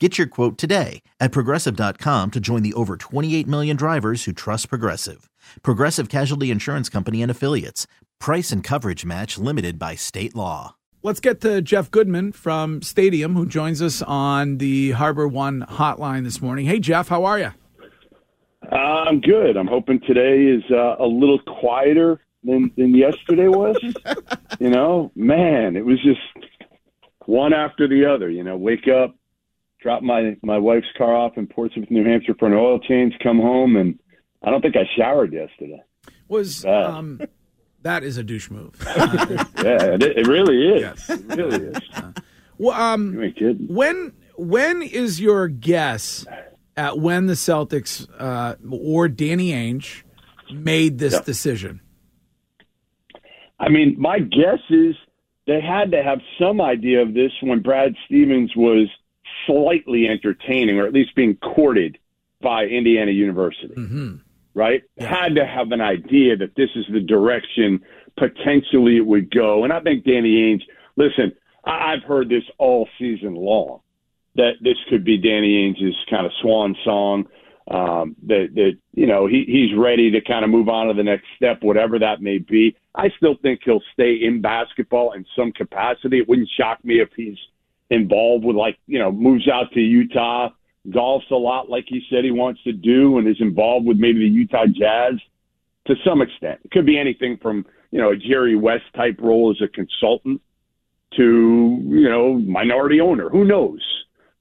Get your quote today at progressive.com to join the over 28 million drivers who trust Progressive. Progressive Casualty Insurance Company and Affiliates. Price and coverage match limited by state law. Let's get to Jeff Goodman from Stadium, who joins us on the HarborOne hotline this morning. Hey, Jeff, how are you? Uh, I'm good. I'm hoping today is uh, a little quieter than, than yesterday was. you know, man, it was just one after the other. You know, wake up, drop my my wife's car off in Portsmouth, New Hampshire for an oil change, come home, and I don't think I showered yesterday. Was um, that is a douche move? yeah, it, it, really is. Yes. It really is. Uh, well, um, when when is your guess at when the Celtics uh, or Danny Ainge made this decision? I mean, my guess is they had to have some idea of this when Brad Stevens was slightly entertaining, or at least being courted by Indiana University. Mm-hmm. Right? Yeah. Had to have an idea that this is the direction potentially it would go. And I think Danny Ainge, listen, I- I've heard this all season long that this could be Danny Ainge's kind of swan song. Um, that that you know he he's ready to kind of move on to the next step, whatever that may be. I still think he'll stay in basketball in some capacity. It wouldn't shock me if he's involved with like you know moves out to Utah, golfs a lot like he said he wants to do, and is involved with maybe the Utah Jazz to some extent. It could be anything from you know a Jerry West type role as a consultant to you know minority owner. Who knows?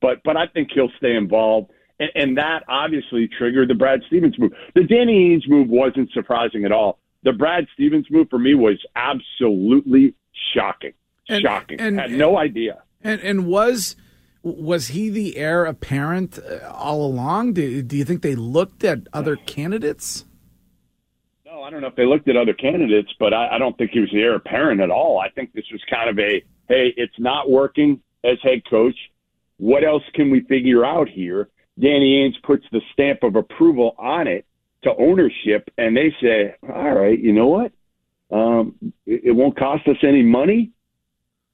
But but I think he'll stay involved. And, and that obviously triggered the Brad Stevens move. The Danny Ainge move wasn't surprising at all. The Brad Stevens move for me was absolutely shocking. And, shocking. And, Had no idea. And and was was he the heir apparent uh, all along? Do, do you think they looked at other candidates? No, I don't know if they looked at other candidates, but I, I don't think he was the heir apparent at all. I think this was kind of a hey, it's not working as head coach. What else can we figure out here? Danny Ainge puts the stamp of approval on it to ownership, and they say, all right, you know what? Um, it, it won't cost us any money.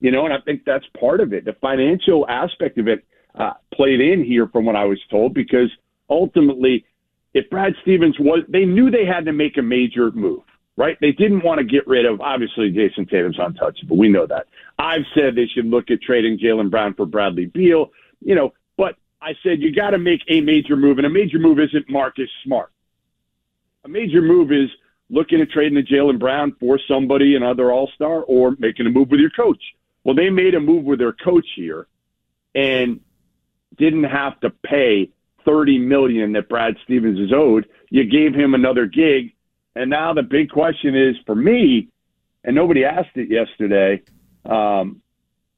You know, and I think that's part of it. The financial aspect of it uh, played in here, from what I was told, because ultimately, if Brad Stevens was, they knew they had to make a major move, right? They didn't want to get rid of, obviously, Jayson Tatum's untouchable. We know that. I've said they should look at trading Jaylen Brown for Bradley Beal, you know, but I said you got to make a major move, and a major move isn't Marcus Smart. A major move is looking at trading the Jaylen Brown for somebody, another All Star, or making a move with your coach. Well, they made a move with their coach here and didn't have to pay 30 million that Brad Stevens is owed. You gave him another gig. And now the big question is for me, and nobody asked it yesterday, um,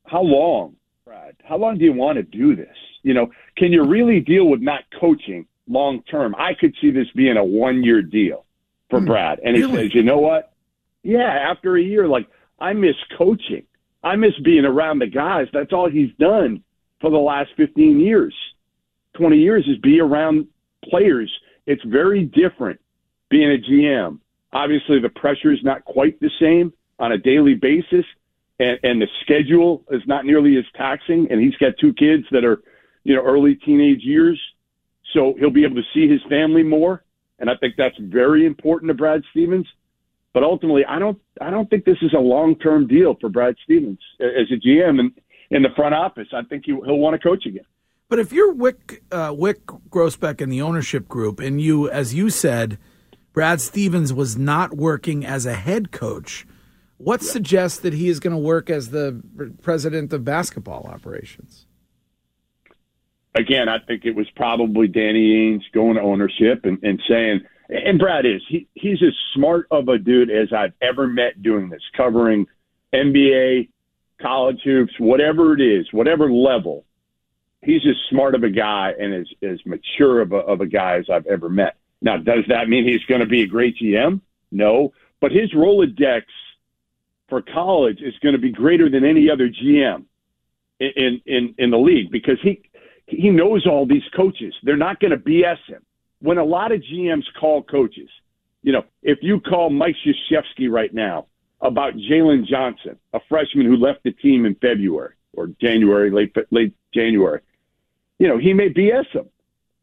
how long, Brad? How long do you want to do this? You know, can you really deal with not coaching long term? I could see this being a one year deal for mm, Brad. And he really? says, you know what? Yeah, after a year, like I miss coaching. I miss being around the guys. That's all he's done for the last 15 years, 20 years is be around players. It's very different being a GM. Obviously, the pressure is not quite the same on a daily basis, and, and the schedule is not nearly as taxing. And he's got two kids that are, you know, early teenage years, so he'll be able to see his family more. And I think that's very important to Brad Stevens. But ultimately, I don't I don't think this is a long term deal for Brad Stevens as a GM and in the front office. I think he, he'll want to coach again. But if you're Wyc uh, Wyc Grousbeck in the ownership group, and you, as you said, Brad Stevens was not working as a head coach, what yeah. suggests that he is going to work as the president of basketball operations? Again, I think it was probably Danny Ainge going to ownership and, and saying, and Brad is he, he's as smart of a dude as I've ever met doing this, covering NBA, college hoops, whatever it is, whatever level he's as smart of a guy and as, as mature of a, of a guy as I've ever met. Now, does that mean he's going to be a great GM? No, but his Rolodex for college is going to be greater than any other GM in in in the league because he he knows all these coaches. They're not going to BS him. When a lot of GMs call coaches, you know, if you call Mike Krzyzewski right now about Jalen Johnson, a freshman who left the team in February or January, late late January, you know, he may BS him.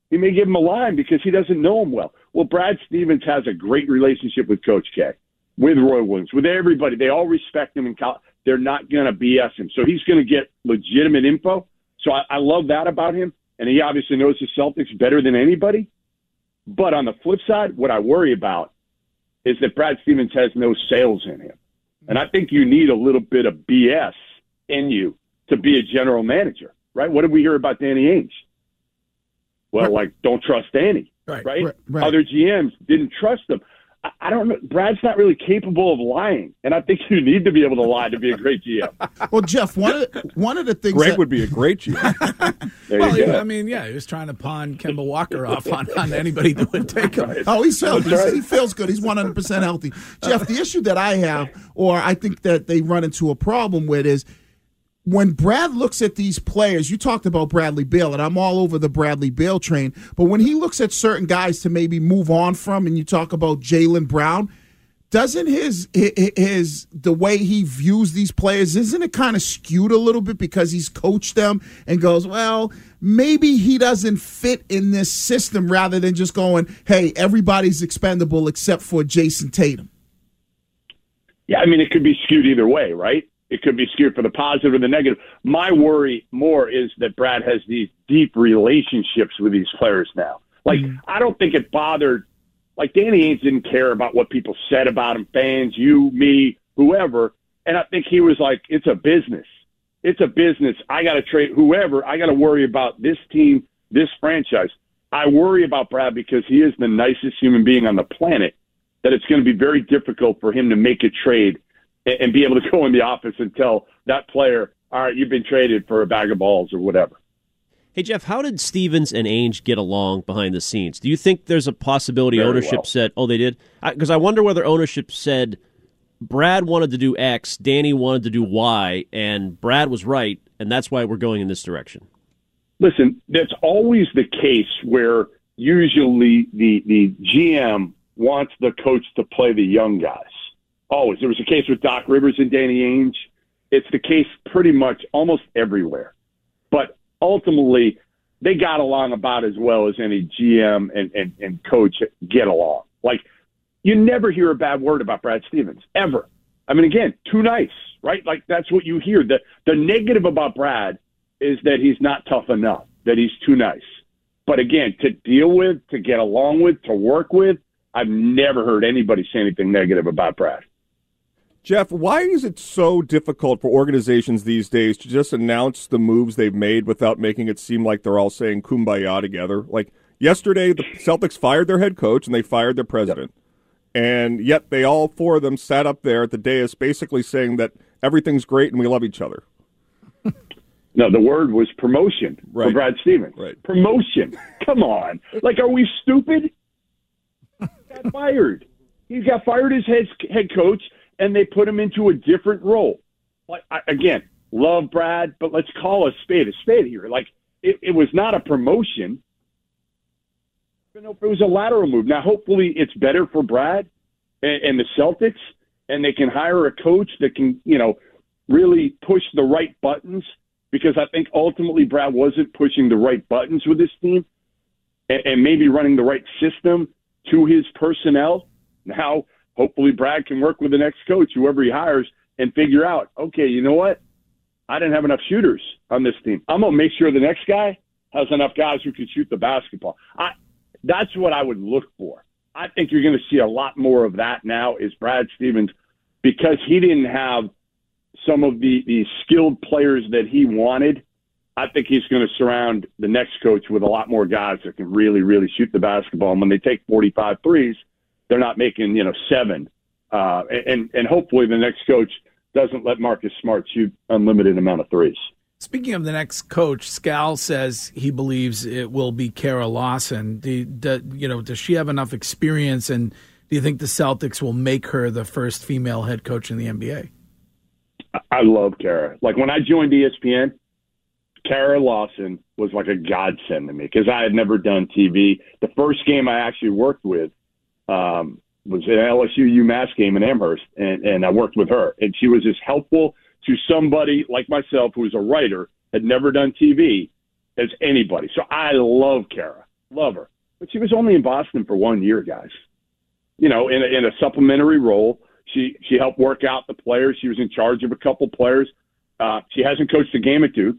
He may give him a line because he doesn't know him well. Well, Brad Stevens has a great relationship with Coach K, with Roy Williams, with everybody. They all respect him and they're not going to BS him. So he's going to get legitimate info. So I, I love that about him. And he obviously knows the Celtics better than anybody. But on the flip side, what I worry about is that Brad Stevens has no sales in him. And I think you need a little bit of BS in you to be a general manager right? What did we hear about Danny Ainge? Well, right. like don't trust Danny, right? Right? right? Other GMs didn't trust him. I, don't know. Brad's not really capable of lying, and I think you need to be able to lie to be a great GM. well, Jeff, one of the, one of the things Greg that... would be a great GM. well, I mean, yeah, he was trying to pawn Kemba Walker off on, on anybody that would take him. Right. Oh, he's healthy. Right. He feels good. He's one hundred percent healthy. Jeff, the issue that I have, or I think that they run into a problem with, is when Brad looks at these players, you talked about Bradley Beal, and I'm all over the Bradley Beal train. But when he looks at certain guys to maybe move on from, and you talk about Jaylen Brown, doesn't his his the way he views these players isn't it kind of skewed a little bit because he's coached them and goes, well, maybe he doesn't fit in this system rather than just going, hey, everybody's expendable except for Jayson Tatum. Yeah, I mean it could be skewed either way, right? It could be skewed for the positive or the negative. My worry more is that Brad has these deep relationships with these players now. Like, mm-hmm. I don't think it bothered, like, Danny Ainge didn't care about what people said about him, fans, you, me, whoever. And I think he was like, it's a business. It's a business. I got to trade whoever. I got to worry about this team, this franchise. I worry about Brad because he is the nicest human being on the planet, that it's going to be very difficult for him to make a trade and be able to go in the office and tell that player, all right, you've been traded for a bag of balls or whatever. Hey, Jeff, how did Stevens and Ainge get along behind the scenes? Do you think there's a possibility Very ownership well. said, oh, they did? Because I, I wonder whether ownership said Brad wanted to do X, Danny wanted to do Y, and Brad was right, and that's why we're going in this direction. Listen, that's always the case where usually the, the GM wants the coach to play the young guys always. There was a case with Doc Rivers and Danny Ainge. It's the case pretty much almost everywhere. But ultimately, they got along about as well as any GM and, and, and coach get along. Like, you never hear a bad word about Brad Stevens, ever. I mean, again, too nice, right? Like, that's what you hear. The, the negative about Brad is that he's not tough enough, that he's too nice. But again, to deal with, to get along with, to work with, I've never heard anybody say anything negative about Brad. Jeff, why is it so difficult for organizations these days to just announce the moves they've made without making it seem like they're all saying kumbaya together? Like yesterday, the Celtics fired their head coach and they fired their president. Yep. And yet they all four of them sat up there at the dais basically saying that everything's great and we love each other. No, the word was promotion right. for Brad Stevens. Right. Promotion. Come on. Like, are we stupid? got fired. He got fired as head, head coach and they put him into a different role. Like I, again, love Brad, but let's call a spade a spade here. Like it, it was not a promotion. Even if it was a lateral move. Now, hopefully, it's better for Brad and, and the Celtics, and they can hire a coach that can, you know, really push the right buttons. Because I think ultimately Brad wasn't pushing the right buttons with this team, and, and maybe running the right system to his personnel. Now hopefully Brad can work with the next coach, whoever he hires, and figure out, okay, you know what? I didn't have enough shooters on this team. I'm gonna make sure the next guy has enough guys who can shoot the basketball. I, that's what I would look for. I think you're going to see a lot more of that now. Is Brad Stevens because he didn't have some of the, the skilled players that he wanted. I think he's going to surround the next coach with a lot more guys that can really, really shoot the basketball. And when they take 45 threes, they're not making, you know, seven. Uh, and, and hopefully the next coach doesn't let Marcus Smart shoot unlimited amount of threes. Speaking of the next coach, Scal says he believes it will be Kara Lawson. Do, do, you know, does she have enough experience, and do you think the Celtics will make her the first female head coach in the NBA? I love Kara. Like when I joined ESPN, Kara Lawson was like a godsend to me because I had never done TV. The first game I actually worked with um, was an LSU UMass game in Amherst, and, and I worked with her, and she was as helpful to somebody like myself who was a writer, had never done TV, as anybody. So I love Kara, love her, but she was only in Boston for one year, guys. You know, in a, in a supplementary role, she she helped work out the players. She was in charge of a couple players. Uh, she hasn't coached a game at Duke.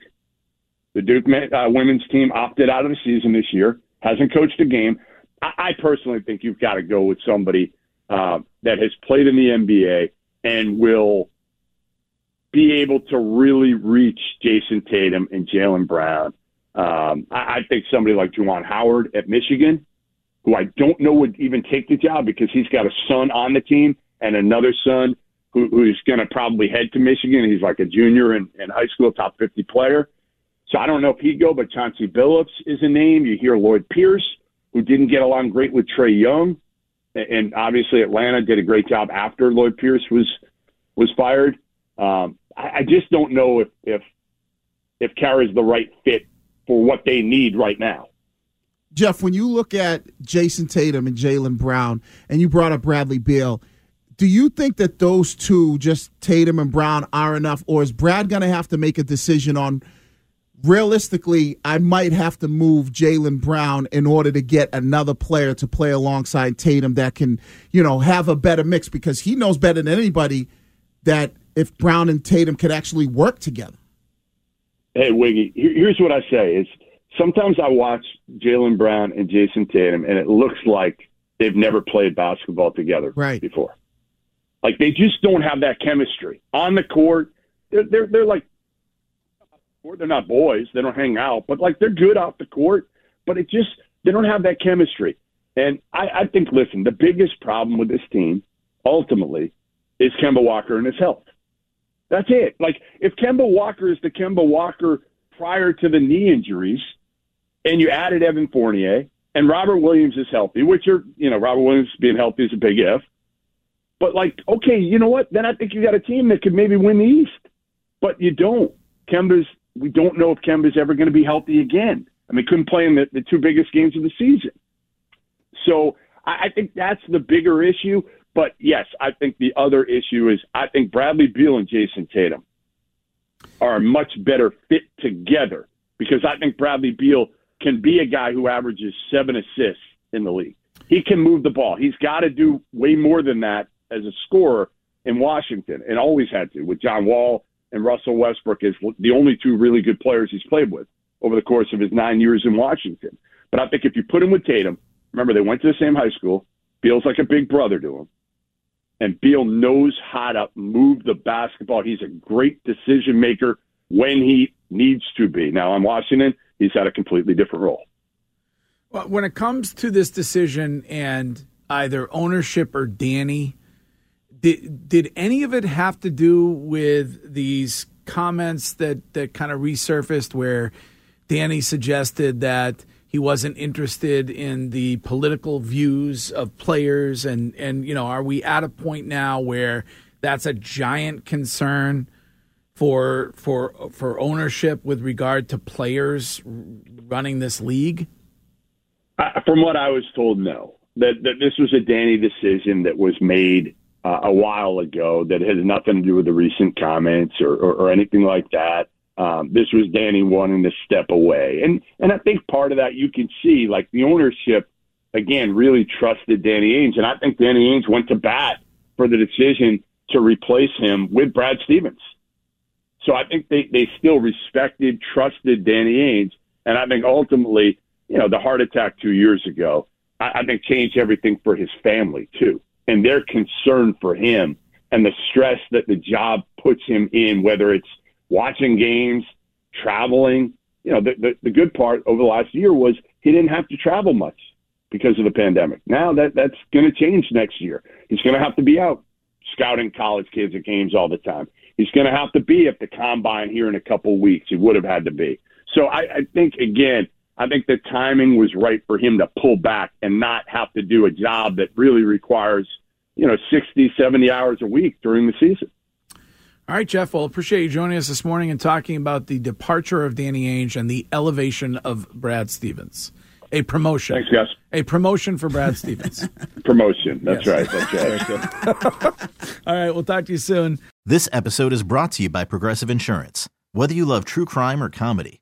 The Duke uh, women's team opted out of the season this year. Hasn't coached a game. I, I personally think you've got to go with somebody uh, that has played in the NBA and will be able to really reach Jayson Tatum and Jaylen Brown. Um, I, I think somebody like Juwan Howard at Michigan, who I don't know would even take the job because he's got a son on the team and another son who, who's going to probably head to Michigan. He's like a junior in, in high school, top 50 player. So I don't know if he'd go, but Chauncey Billups is a name. You hear Lloyd Pierce, who didn't get along great with Trae Young. And obviously Atlanta did a great job after Lloyd Pierce was was fired. Um, I, I just don't know if if if Kara's the right fit for what they need right now. Jeff, when you look at Jayson Tatum and Jaylen Brown, and you brought up Bradley Beal, do you think that those two, just Tatum and Brown, are enough, or is Brad going to have to make a decision on? Realistically, I might have to move Jaylen Brown in order to get another player to play alongside Tatum that can, you know, have a better mix because he knows better than anybody that if Brown and Tatum could actually work together. Hey, Wiggy, here's what I say: is sometimes I watch Jaylen Brown and Jayson Tatum, and it looks like they've never played basketball together right. before. Like they just don't have that chemistry on the court. They're they're, they're like they're not boys. They don't hang out, but like they're good off the court. But it just they don't have that chemistry. And I, I think, listen, the biggest problem with this team ultimately is Kemba Walker and his health. That's it. Like if Kemba Walker is the Kemba Walker prior to the knee injuries, and you added Evan Fournier and Robert Williams is healthy, which are you know Robert Williams being healthy is a big if. But like, okay, you know what? Then I think you got a team that could maybe win the East. But you don't. Kemba's. We don't know if Kemba's ever going to be healthy again. I mean, couldn't play in the, the two biggest games of the season. So I, I think that's the bigger issue. But yes, I think the other issue is I think Bradley Beal and Jayson Tatum are a much better fit together because I think Bradley Beal can be a guy who averages seven assists in the league. He can move the ball. He's got to do way more than that as a scorer in Washington and always had to with John Wall and Russell Westbrook is the only two really good players he's played with over the course of his nine years in Washington. But I think if you put him with Tatum, remember they went to the same high school, feels like a big brother to him. And Beal knows how to move the basketball. He's a great decision maker when he needs to be. Now on Washington, he's had a completely different role. Well, when it comes to this decision and either ownership or Danny, did did any of it have to do with these comments that that kind of resurfaced where Danny suggested that he wasn't interested in the political views of players? And and you know are we at a point now where that's a giant concern for for for ownership with regard to players running this league? Uh, from what i was told no. That that this was a danny decision that was made uh, a while ago that has nothing to do with the recent comments or, or, or anything like that. Um, this was Danny wanting to step away, and and I think part of that you can see like the ownership again really trusted Danny Ainge, and I think Danny Ainge went to bat for the decision to replace him with Brad Stevens. So I think they they still respected, trusted Danny Ainge, And I think ultimately, you know, the heart attack two years ago, I, I think changed everything for his family too. And their concern for him and the stress that the job puts him in, whether it's watching games, traveling. You know, the, the, the good part over the last year was he didn't have to travel much because of the pandemic. Now that that's going to change next year. He's going to have to be out scouting college kids at games all the time. He's going to have to be at the combine here in a couple weeks. He would have had to be. So I, I think again, I think the timing was right for him to pull back and not have to do a job that really requires, you know, 60, 70 hours a week during the season. All right, Jeff. Well, appreciate you joining us this morning and talking about the departure of Danny Ainge and the elevation of Brad Stevens. A promotion. Thanks, guys. A promotion for Brad Stevens. promotion. That's yes. right. That's right. All right. We'll talk to you soon. This episode is brought to you by Progressive Insurance. Whether you love true crime or comedy,